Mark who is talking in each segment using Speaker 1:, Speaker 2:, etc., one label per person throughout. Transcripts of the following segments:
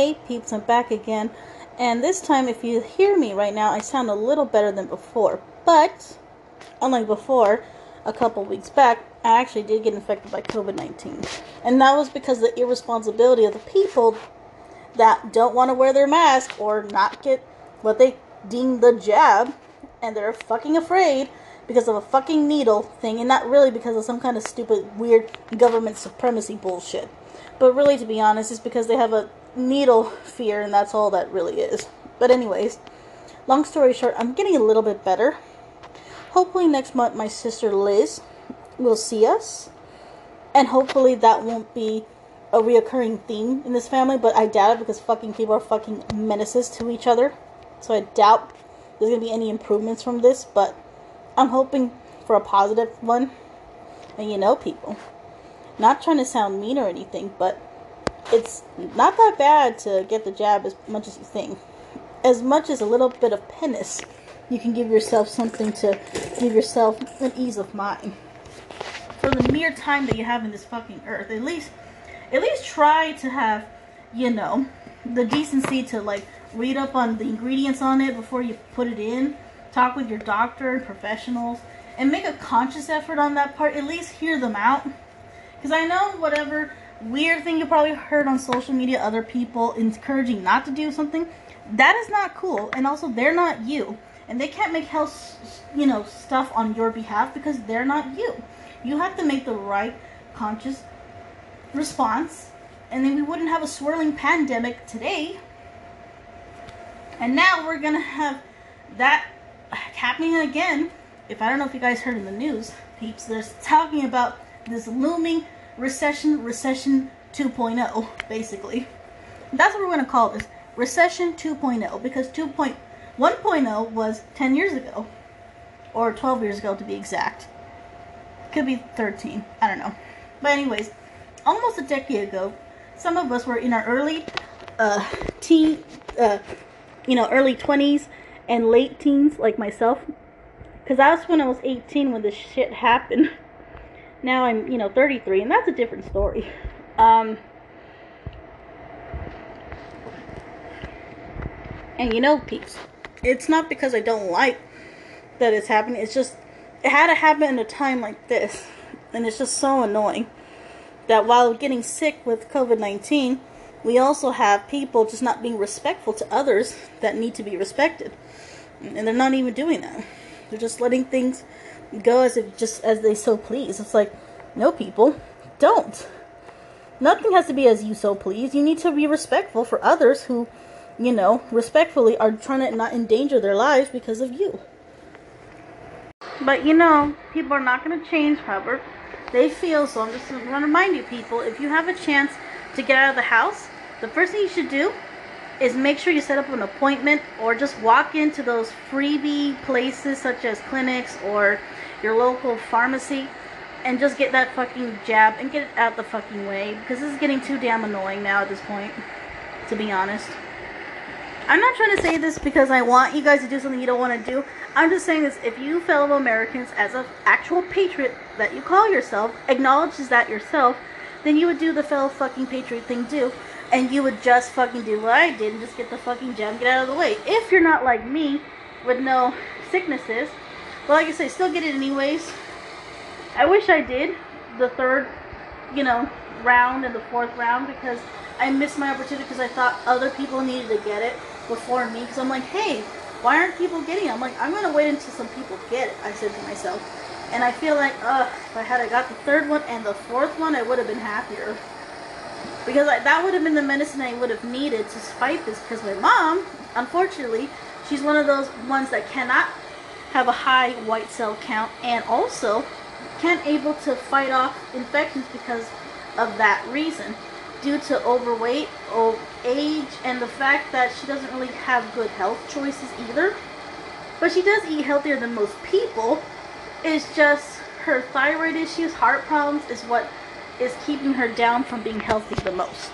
Speaker 1: Hey peeps, I'm back again. And this time, if you hear me right now, I sound a little better than before. But, unlike before, a couple weeks back, I actually did get infected by COVID 19. And that was because the irresponsibility of the people that don't want to wear their mask or not get what they deem the jab. And they're fucking afraid because of a fucking needle thing and not really because of some kind of stupid, weird government supremacy bullshit. But really, to be honest, it's because they have a needle fear and that's all that really is. But, anyways, long story short, I'm getting a little bit better. Hopefully, next month, my sister Liz will see us. And hopefully, that won't be a reoccurring theme in this family, but I doubt it because fucking people are fucking menaces to each other. So I doubt there's gonna be any improvements from this, but I'm hoping for a positive one. And you know, people, not trying to sound mean or anything, but it's not that bad to get the jab as much as you think. As much as a little bit of penis, you can give yourself something to give yourself an ease of mind. For the mere time that you have in this fucking earth, at least, at least try to have, you know, the decency to like read up on the ingredients on it before you put it in. Talk with your doctor and professionals, and make a conscious effort on that part. At least hear them out because I know whatever weird thing you probably heard on social media, other people encouraging not to do something, that is not cool. And also, they're not you. And they can't make health, you know, stuff on your behalf because they're not you. You have to make the right conscious response. And then we wouldn't have a swirling pandemic today. And now we're going to have that happening again. If I don't know if you guys heard in the news, peeps, they're talking about this looming recession, recession 2.0, basically. That's what we're going to call this recession 2.0 because 2.1.0 was 10 years ago, or 12 years ago to be exact. Could be 13, I don't know. But, anyways, almost a decade ago, some of us were in our early uh, teen, uh, you know, early 20s and late teens, like myself. Because that's when I was 18 when this shit happened. Now I'm, you know, 33, and that's a different story. Um, and you know, peeps, it's not because I don't like that it's happening. It's just it had to happen in a time like this, and it's just so annoying that while getting sick with COVID 19, we also have people just not being respectful to others that need to be respected. And they're not even doing that. They're just letting things go as if just as they so please. It's like, no, people, don't. Nothing has to be as you so please. You need to be respectful for others who, you know, respectfully are trying to not endanger their lives because of you. But you know, people are not going to change however they feel. So I'm just going to remind you, people, if you have a chance to get out of the house, the first thing you should do is make sure you set up an appointment or just walk into those freebie places such as clinics or your local pharmacy and just get that fucking jab and get it out the fucking way because this is getting too damn annoying now at this point, to be honest. I'm not trying to say this because I want you guys to do something you don't want to do. I'm just saying this if you fellow Americans, as an actual patriot that you call yourself, acknowledges that yourself, then you would do the fellow fucking patriot thing too. And you would just fucking do what I did and just get the fucking jab, get out of the way. If you're not like me, with no sicknesses, but like I say, still get it anyways. I wish I did the third, you know, round and the fourth round because I missed my opportunity because I thought other people needed to get it before me. Because I'm like, hey, why aren't people getting it? I'm like, I'm gonna wait until some people get it. I said to myself, and I feel like, ugh, if I had I got the third one and the fourth one, I would have been happier. Because that would have been the medicine I would have needed to fight this. Because my mom, unfortunately, she's one of those ones that cannot have a high white cell count and also can't able to fight off infections because of that reason due to overweight or age and the fact that she doesn't really have good health choices either but she does eat healthier than most people it's just her thyroid issues heart problems is what is keeping her down from being healthy the most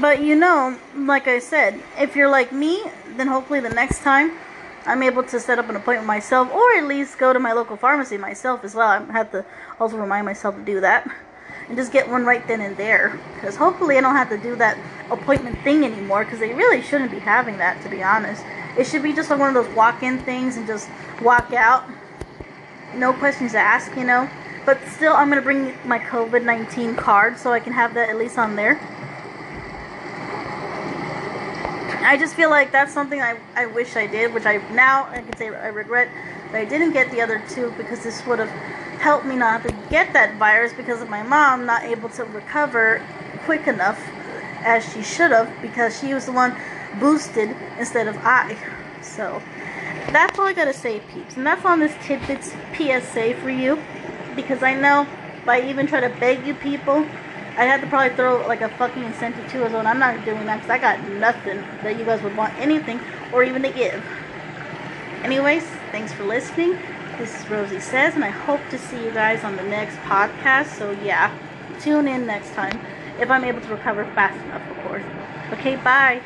Speaker 1: but you know like i said if you're like me then hopefully the next time I'm able to set up an appointment myself, or at least go to my local pharmacy myself as well. I have to also remind myself to do that. and just get one right then and there. Because hopefully I don't have to do that appointment thing anymore. Because they really shouldn't be having that, to be honest. It should be just like one of those walk-in things and just walk out. No questions asked, you know. But still, I'm gonna bring my COVID-19 card so I can have that at least on there. I just feel like that's something I, I wish I did, which I now I can say I regret that I didn't get the other two because this would have helped me not to get that virus because of my mom not able to recover quick enough as she should have because she was the one boosted instead of I. So that's all I gotta say, peeps. And that's on this tidbits PSA for you because I know if I even try to beg you people I'd have to probably throw like a fucking incentive to us on. I'm not doing that because I got nothing that you guys would want anything or even to give. Anyways, thanks for listening. This is Rosy Says, and I hope to see you guys on the next podcast. So, yeah, tune in next time if I'm able to recover fast enough, of course. Okay, bye.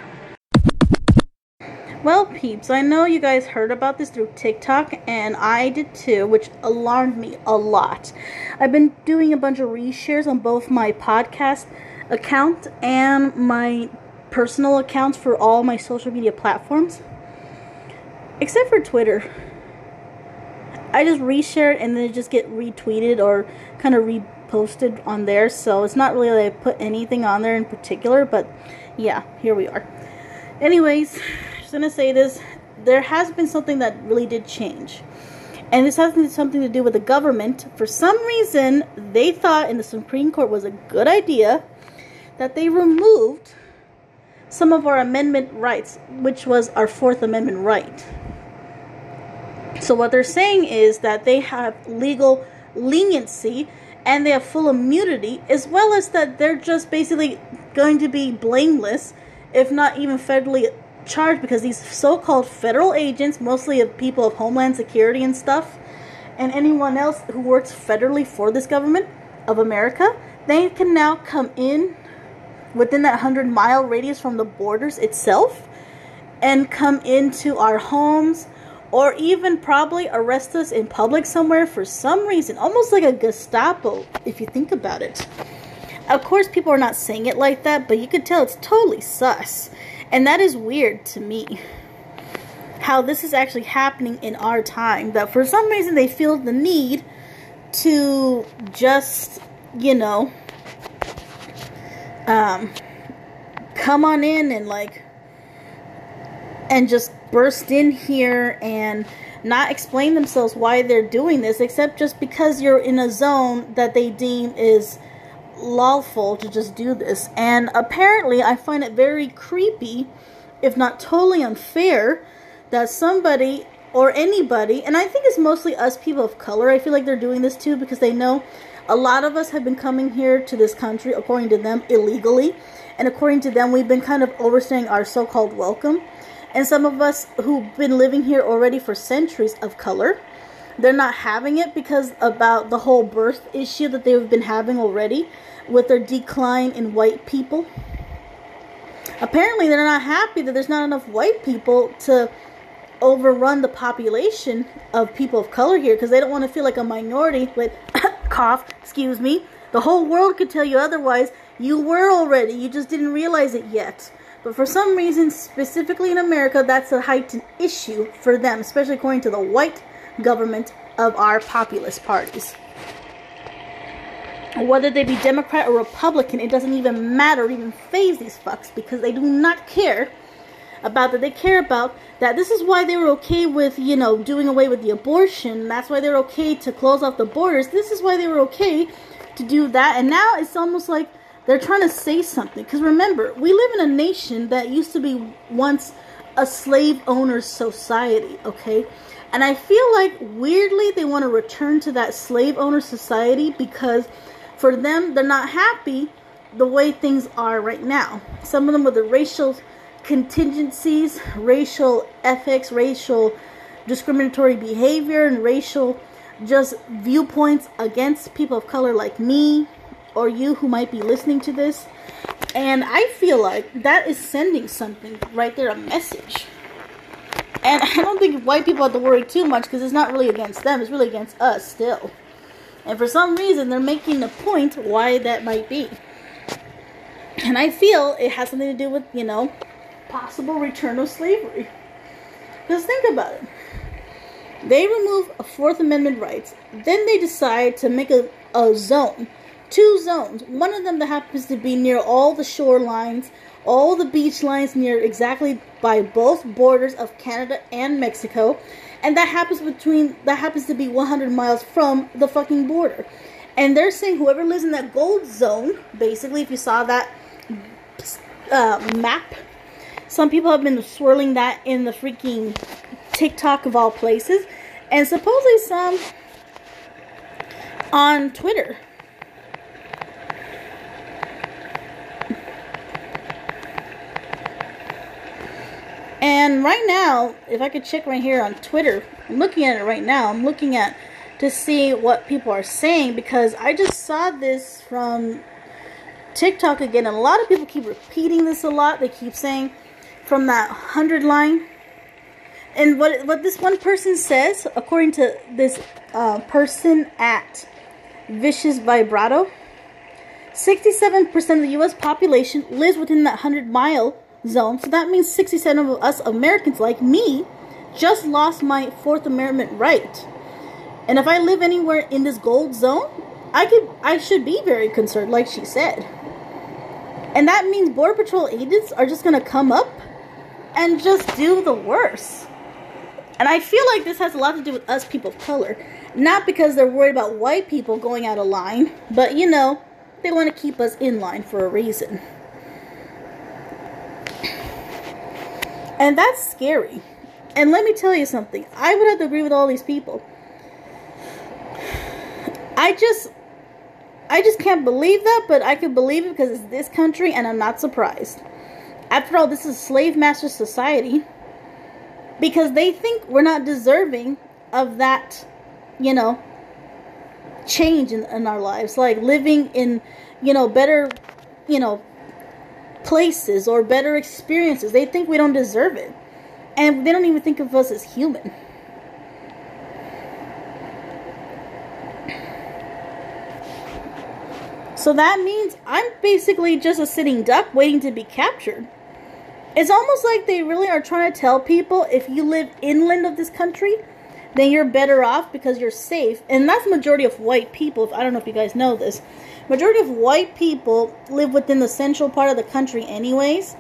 Speaker 1: Well, peeps, I know you guys heard about this through TikTok, and I did too, which alarmed me a lot. I've been doing a bunch of reshares on both my podcast account and my personal accounts for all my social media platforms, except for Twitter. I just reshare it and then it just get retweeted or kind of reposted on there, so it's not really like I put anything on there in particular, but yeah, here we are. Anyways, going to say this there has been something that really did change. And this has something to do with the government. For some reason, they thought in the Supreme Court was a good idea that they removed some of our amendment rights, which was our Fourth Amendment right. So, what they're saying is that they have legal leniency and they have full immunity, as well as that they're just basically going to be blameless, if not even federally charged because these so-called federal agents, mostly of people of Homeland Security and stuff, and anyone else who works federally for this government of America, they can now come in within that 100 mile radius from the borders itself and come into our homes or even probably arrest us in public somewhere for some reason, almost like a Gestapo if you think about it. Of course, people are not saying it like that, but you could tell it's totally sus. And that is weird to me. How this is actually happening in our time. That for some reason they feel the need to just, you know, um, come on in and like, and just burst in here and not explain themselves why they're doing this, except just because you're in a zone that they deem is lawful to just do this. And apparently, I find it very creepy, if not totally unfair, that somebody or anybody, and I think it's mostly us people of color, I feel like they're doing this too because they know a lot of us have been coming here to this country, according to them, illegally. And according to them, we've been kind of overstaying our so called welcome. And some of us who've been living here already for centuries of color they're not having it because about the whole birth issue that they've been having already with their decline in white people. Apparently, they're not happy that there's not enough white people to overrun the population of people of color here because they don't want to feel like a minority with cough, excuse me. The whole world could tell you otherwise. You were already, you just didn't realize it yet. But for some reason, specifically in America, that's a heightened issue for them, especially according to the white government of our populist parties. Whether they be Democrat or Republican, it doesn't even matter, even phase these fucks because they do not care about that. They care about that. This is why they were okay with, you know, doing away with the abortion. That's why they're okay to close off the borders. This is why they were okay to do that. And now it's almost like they're trying to say something. Because remember, we live in a nation that used to be once a slave owner's society, okay? And I feel like weirdly they want to return to that slave owner society because for them, they're not happy the way things are right now. Some of them with the racial contingencies, racial ethics, racial discriminatory behavior, and racial just viewpoints against people of color like me or you who might be listening to this. And I feel like that is sending something right there, a message. And I don't think white people have to worry too much because it's not really against them, it's really against us still. And for some reason, they're making a point why that might be. And I feel it has something to do with, you know, possible return of slavery. Because think about it. They remove Fourth Amendment rights. Then they decide to make a, a zone. Two zones. One of them that happens to be near all the shorelines, all the beach lines near exactly by both borders of Canada and Mexico. And that happens between that happens to be 100 miles from the fucking border. And they're saying whoever lives in that gold zone, basically, if you saw that uh, map, some people have been swirling that in the freaking TikTok of all places, and supposedly some on Twitter. And right now, if I could check right here on Twitter, I'm looking at it right now. I'm looking at to see what people are saying because I just saw this from TikTok again, and a lot of people keep repeating this a lot. They keep saying from that hundred line and what what this one person says, according to this uh, person at Vicious Vibrato, 67% of the U.S. population lives within that 100 mile zone. So that means 67 of us Americans, like me, just lost my Fourth Amendment right. And if I live anywhere in this gold zone, I could I should be very concerned, like she said. And that means Border Patrol agents are just gonna come up and just do the worst. And I feel like this has a lot to do with us people of color. Not because they're worried about white people going out of line, but you know, they want to keep us in line for a reason. And that's scary. And let me tell you something. I would have to agree with all these people. I just I just can't believe that, but I can believe it because it's this country and I'm not surprised. After all, this is slave master society because they think we're not deserving of that, you know, change in, in our lives, like living in, you know, better, you know, places or better experiences. They think we don't deserve it. And they don't even think of us as human. So that means I'm basically just a sitting duck waiting to be captured. It's almost like they really are trying to tell people if you live inland of this country, then you're better off because you're safe. And that's majority of white people. If, I don't know if you guys know this. Majority of white people live within the central part of the country anyways.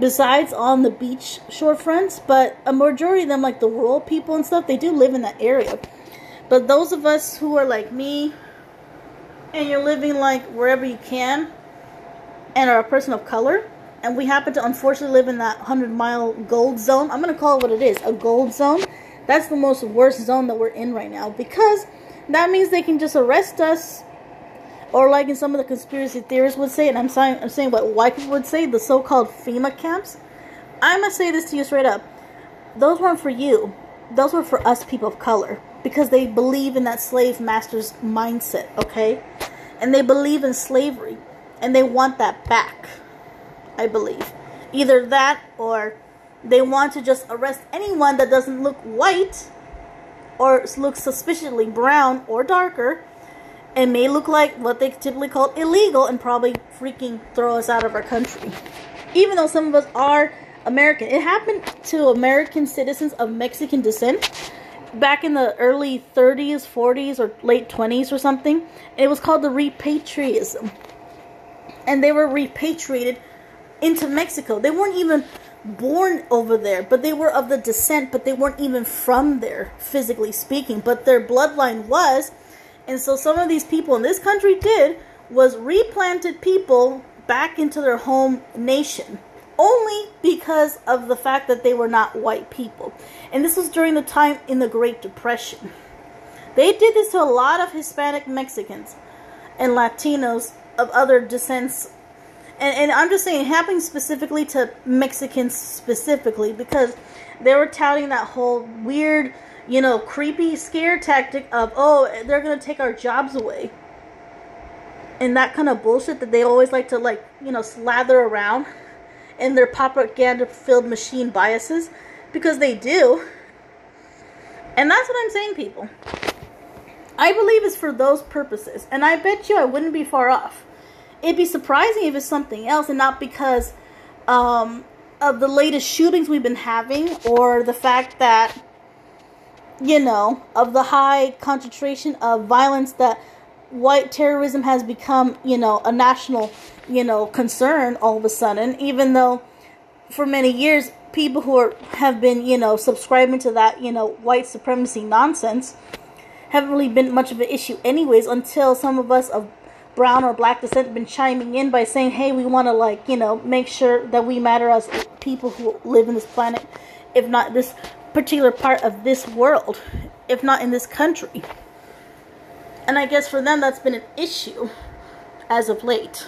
Speaker 1: Besides on the beach shore fronts, but a majority of them like the rural people and stuff, they do live in that area. But those of us who are like me and you're living like wherever you can and are a person of color, and we happen to unfortunately live in that 100 mile gold zone. I'm going to call it what it is a gold zone. That's the most worst zone that we're in right now because that means they can just arrest us. Or, like in some of the conspiracy theorists would say, and I'm saying, I'm saying what white people would say, the so called FEMA camps. Going to say this to you straight up. Those weren't for you, those were for us people of color because they believe in that slave master's mindset, okay? And they believe in slavery and they want that back. I believe. Either that or they want to just arrest anyone that doesn't look white or looks suspiciously brown or darker and may look like what they typically call illegal and probably freaking throw us out of our country. Even though some of us are American. It happened to American citizens of Mexican descent back in the early 30s, 40s, or late 20s or something. It was called the repatriatism. And they were repatriated into Mexico. They weren't even born over there, but they were of the descent, but they weren't even from there, physically speaking. But their bloodline was. And so some of these people in this country did was replanted people back into their home nation only because of the fact that they were not white people. And this was during the time in the Great Depression. They did this to a lot of Hispanic Mexicans and Latinos of other descents and, and I'm just saying, happening specifically to Mexicans specifically because they were touting that whole weird, you know, creepy scare tactic of, oh, they're gonna take our jobs away, and that kind of bullshit that they always like to like, you know, slather around in their propaganda-filled machine biases because they do. And that's what I'm saying, people. I believe it's for those purposes. And I bet you I wouldn't be far off. It'd be surprising if it's something else and not because um, of the latest shootings we've been having or the fact that, you know, of the high concentration of violence that white terrorism has become, you know, a national, you know, concern all of a sudden, even though for many years people who are, have been, you know, subscribing to that, you know, white supremacy nonsense haven't really been much of an issue anyways until some of us of brown or black descent have been chiming in by saying, hey, we want to, like, you know, make sure that we matter as people who live in this planet, if not this particular part of this world, if not in this country. And I guess for them that's been an issue as of late.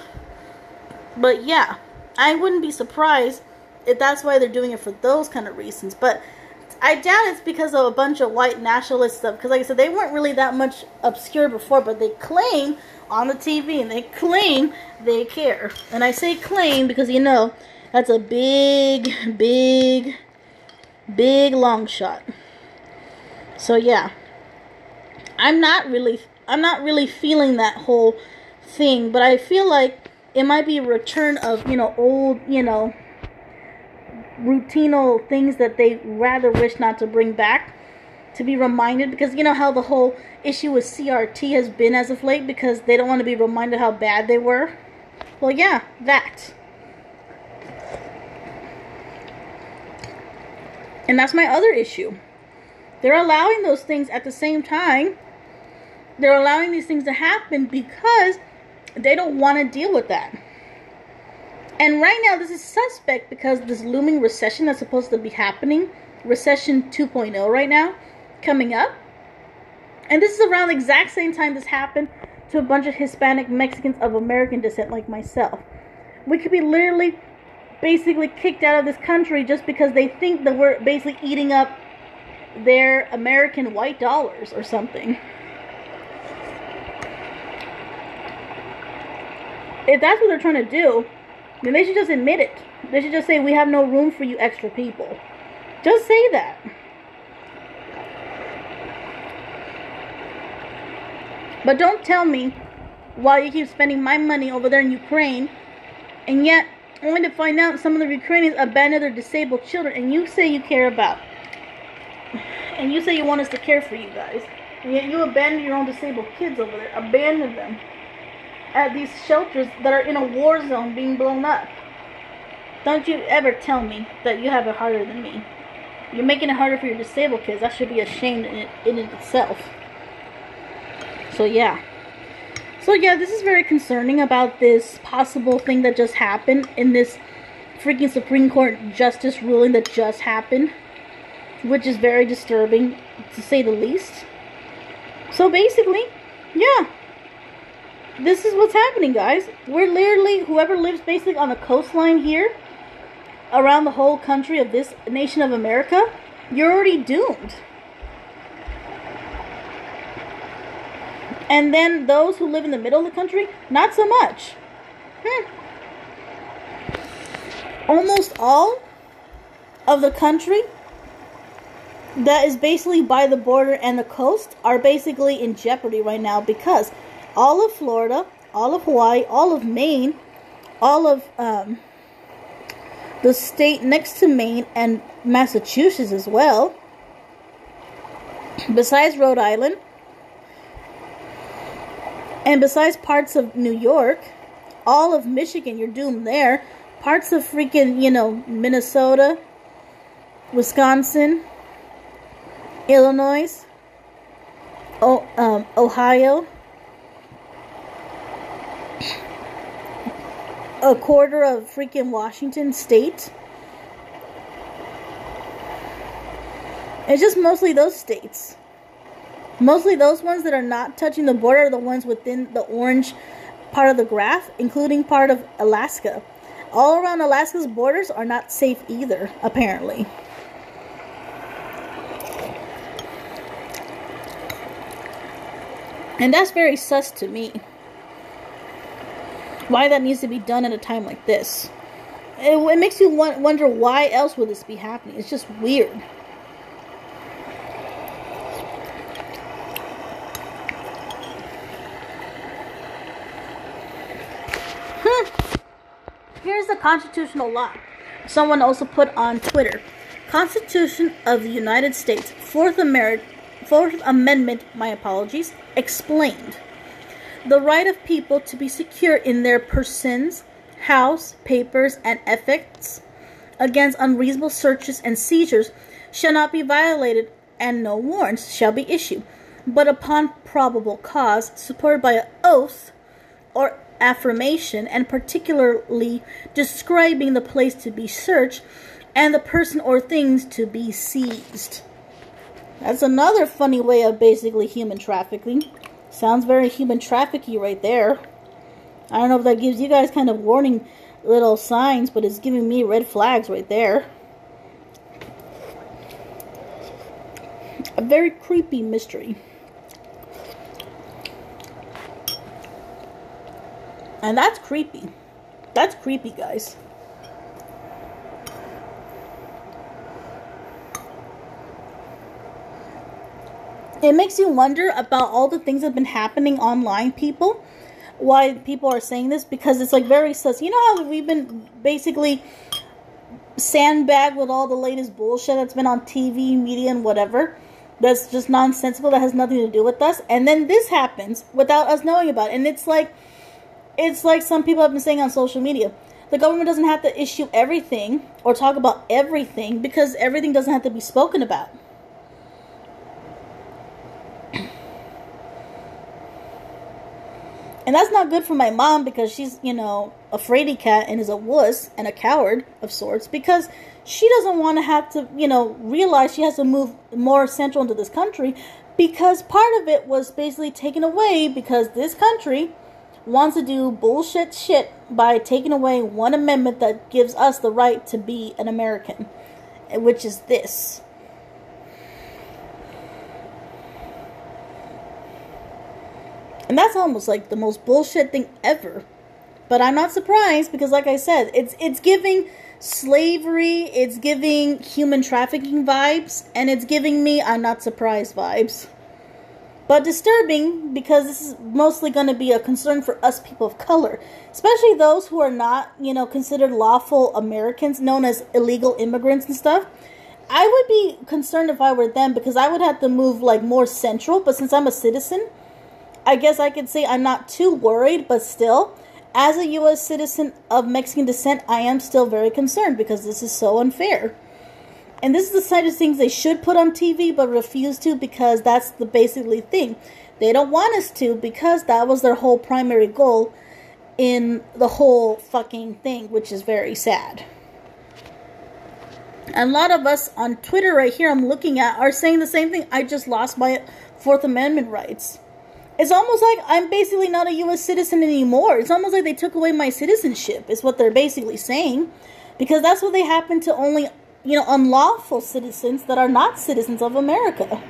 Speaker 1: But yeah, I wouldn't be surprised if that's why they're doing it for those kind of reasons. But I doubt it's because of a bunch of white nationalist stuff. Because, like I said, they weren't really that much obscure before, but they claim on the TV and they claim they care. And I say claim because, you know, that's a big, big, big long shot. So, yeah. I'm not really. I'm not really feeling that whole thing, but I feel like it might be a return of, you know, old, you know, routinal things that they rather wish not to bring back to be reminded because you know how the whole issue with CRT has been as of late because they don't want to be reminded how bad they were. Well, yeah, that. And that's my other issue. They're allowing those things at the same time. They're allowing these things to happen because they don't want to deal with that. And right now, this is suspect because this looming recession that's supposed to be happening, recession 2.0 right now, coming up. And this is around the exact same time this happened to a bunch of Hispanic Mexicans of American descent like myself. We could be literally basically kicked out of this country just because they think that we're basically eating up their American white dollars or something. If that's what they're trying to do, then they should just admit it. They should just say, we have no room for you extra people. Just say that. But don't tell me why you keep spending my money over there in Ukraine, and yet only to find out some of the Ukrainians abandon their disabled children, and you say you care about, and you say you want us to care for you guys, and yet you abandon your own disabled kids over there, abandon them at these shelters that are in a war zone being blown up. Don't you ever tell me that you have it harder than me. You're making it harder for your disabled kids. That should be ashamed in, it, in it itself. So, yeah. So, yeah, this is very concerning about this possible thing that just happened in this freaking Supreme Court justice ruling that just happened, which is very disturbing to say the least. So, basically, yeah, this is what's happening, guys. We're literally, whoever lives basically on the coastline here, around the whole country of this nation of America, you're already doomed. And then those who live in the middle of the country, not so much. Hmm. Almost all of the country that is basically by the border and the coast are basically in jeopardy right now because all of Florida, all of Hawaii, all of Maine, all of um, the state next to Maine and Massachusetts as well, besides Rhode Island, and besides parts of New York, all of Michigan, you're doomed there. Parts of freaking, you know, Minnesota, Wisconsin, Illinois, o- um, Ohio, a quarter of freaking Washington state. It's just mostly those states. Mostly those ones that are not touching the border are the ones within the orange part of the graph, including part of Alaska. All around Alaska's borders are not safe either, apparently. And that's very sus to me why that needs to be done at a time like this. It, it makes you wonder why else would this be happening. It's just weird. here's the constitutional law. Someone also put on Twitter Constitution of the United States, Fourth, Ameri- Fourth Amendment, my apologies, explained. The right of people to be secure in their persons, house, papers, and effects against unreasonable searches and seizures shall not be violated, and no warrants shall be issued, but upon probable cause, supported by an oath or affirmation, and particularly describing the place to be searched and the person or things to be seized. That's another funny way of basically human trafficking. Sounds very human trafficky right there. I don't know if that gives you guys kind of warning little signs, but it's giving me red flags right there. A very creepy mystery. And that's creepy. That's creepy, guys. It makes you wonder about all the things that have been happening online, people. Why people are saying this because it's like very sus. You know how we've been basically sandbagged with all the latest bullshit that's been on TV, media, and whatever. That's just nonsensical. That has nothing to do with us. And then this happens without us knowing about it. And it's like it's like some people have been saying on social media. The government doesn't have to issue everything or talk about everything because everything doesn't have to be spoken about. And that's not good for my mom because she's, you know, a fraidy cat and is a wuss and a coward of sorts because she doesn't want to have to, you know, realize she has to move more central into this country because part of it was basically taken away because this country wants to do bullshit shit by taking away one amendment that gives us the right to be an American, which is this. And that's almost like the most bullshit thing ever. But I'm not surprised because like I said, it's it's giving slavery, it's giving human trafficking vibes, and it's giving me I'm not surprised vibes but disturbing because this is mostly going to be a concern for us people of color, especially those who are not, you know, considered lawful Americans, known as illegal immigrants and stuff. I would be concerned if I were them because I would have to move like more central, but since I'm a citizen, I guess I could say I'm not too worried, but still, as a US citizen of Mexican descent, I am still very concerned because this is so unfair. And this is the side of things they should put on TV but refuse to because that's the basically thing. They don't want us to because that was their whole primary goal in the whole fucking thing, which is very sad. And a lot of us on Twitter right here I'm looking at are saying the same thing. I just lost my Fourth Amendment rights. It's almost like I'm basically not a US citizen anymore. It's almost like they took away my citizenship, is what they're basically saying. Because that's what they happen to only you know, unlawful citizens that are not citizens of America.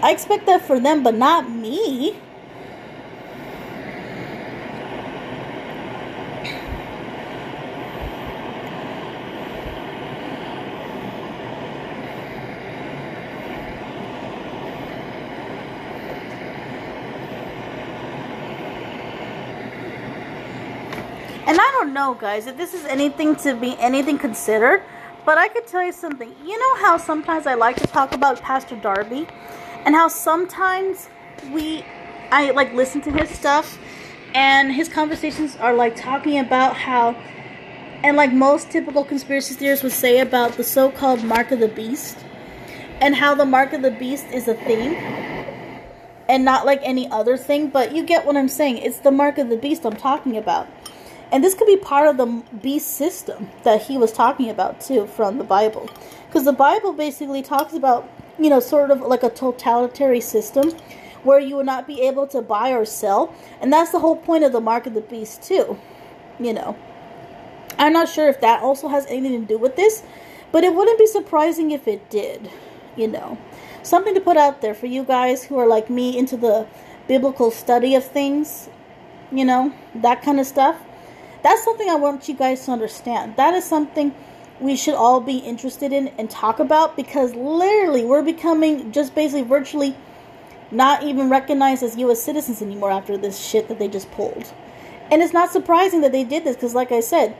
Speaker 1: I expect that for them, but not me. And I don't know, guys, if this is anything to be anything considered. But I could tell you something. You know how sometimes I like to talk about Pastor Darby? And how sometimes we I like listen to his stuff and his conversations are like talking about how and like most typical conspiracy theorists would say about the so-called mark of the beast and how the mark of the beast is a thing and not like any other thing but you get what i'm saying. It's the mark of the beast i'm talking about and this could be part of the beast system that he was talking about too from the Bible. Because the Bible basically talks about, you know, sort of like a totalitarian system where you would not be able to buy or sell. And that's the whole point of the mark of the beast too. You know. I'm not sure if that also has anything to do with this, but it wouldn't be surprising if it did, you know. Something to put out there for you guys who are like me into the biblical study of things, you know, that kind of stuff. That's something I want you guys to understand. That is something we should all be interested in and talk about because literally we're becoming just basically virtually not even recognized as US citizens anymore after this shit that they just pulled. And it's not surprising that they did this because, like I said,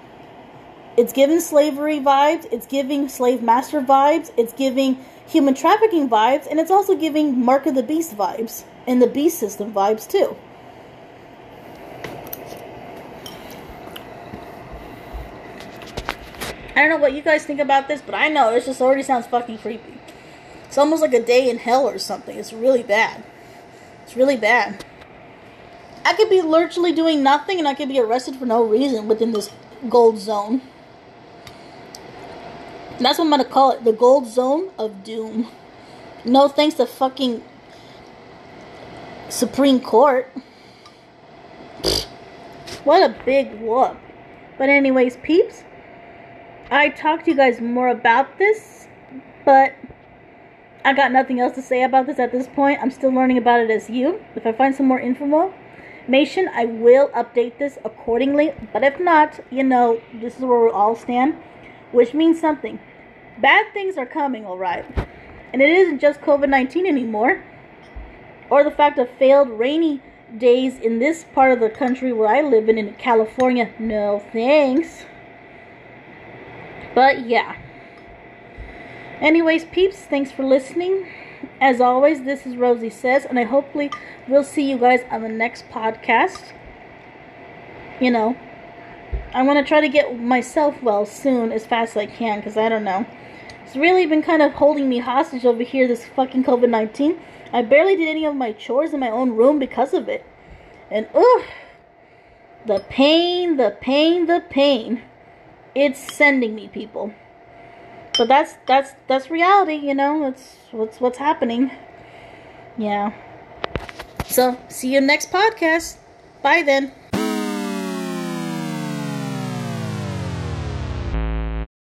Speaker 1: it's giving slavery vibes, it's giving slave master vibes, it's giving human trafficking vibes, and it's also giving Mark of the Beast vibes and the Beast System vibes too. I don't know what you guys think about this, but I know it just already sounds fucking creepy. It's almost like a day in hell or something. It's really bad. It's really bad. I could be literally doing nothing and I could be arrested for no reason within this gold zone. That's what I'm gonna call it the gold zone of doom. No thanks to fucking Supreme Court. What a big whoop. But, anyways, peeps, I talked to you guys more about this, but I got nothing else to say about this at this point. I'm still learning about it as you. If I find some more information, I will update this accordingly. But if not, you know, this is where we all stand, which means something. Bad things are coming, alright. And it isn't just COVID 19 anymore, or the fact of failed rainy days in this part of the country where I live in, in California. No thanks. But yeah. Anyways, peeps, thanks for listening. As always, this is Rosy Says, and I hopefully will see you guys on the next podcast. You know, I want to try to get myself well soon as fast as I can because I don't know. It's really been kind of holding me hostage over here, this fucking COVID 19. I barely did any of my chores in my own room because of it. And ugh, the pain, the pain, the pain. It's sending me, people. But that's that's that's reality, you know. That's what's what's happening. Yeah. So see you next podcast. Bye then.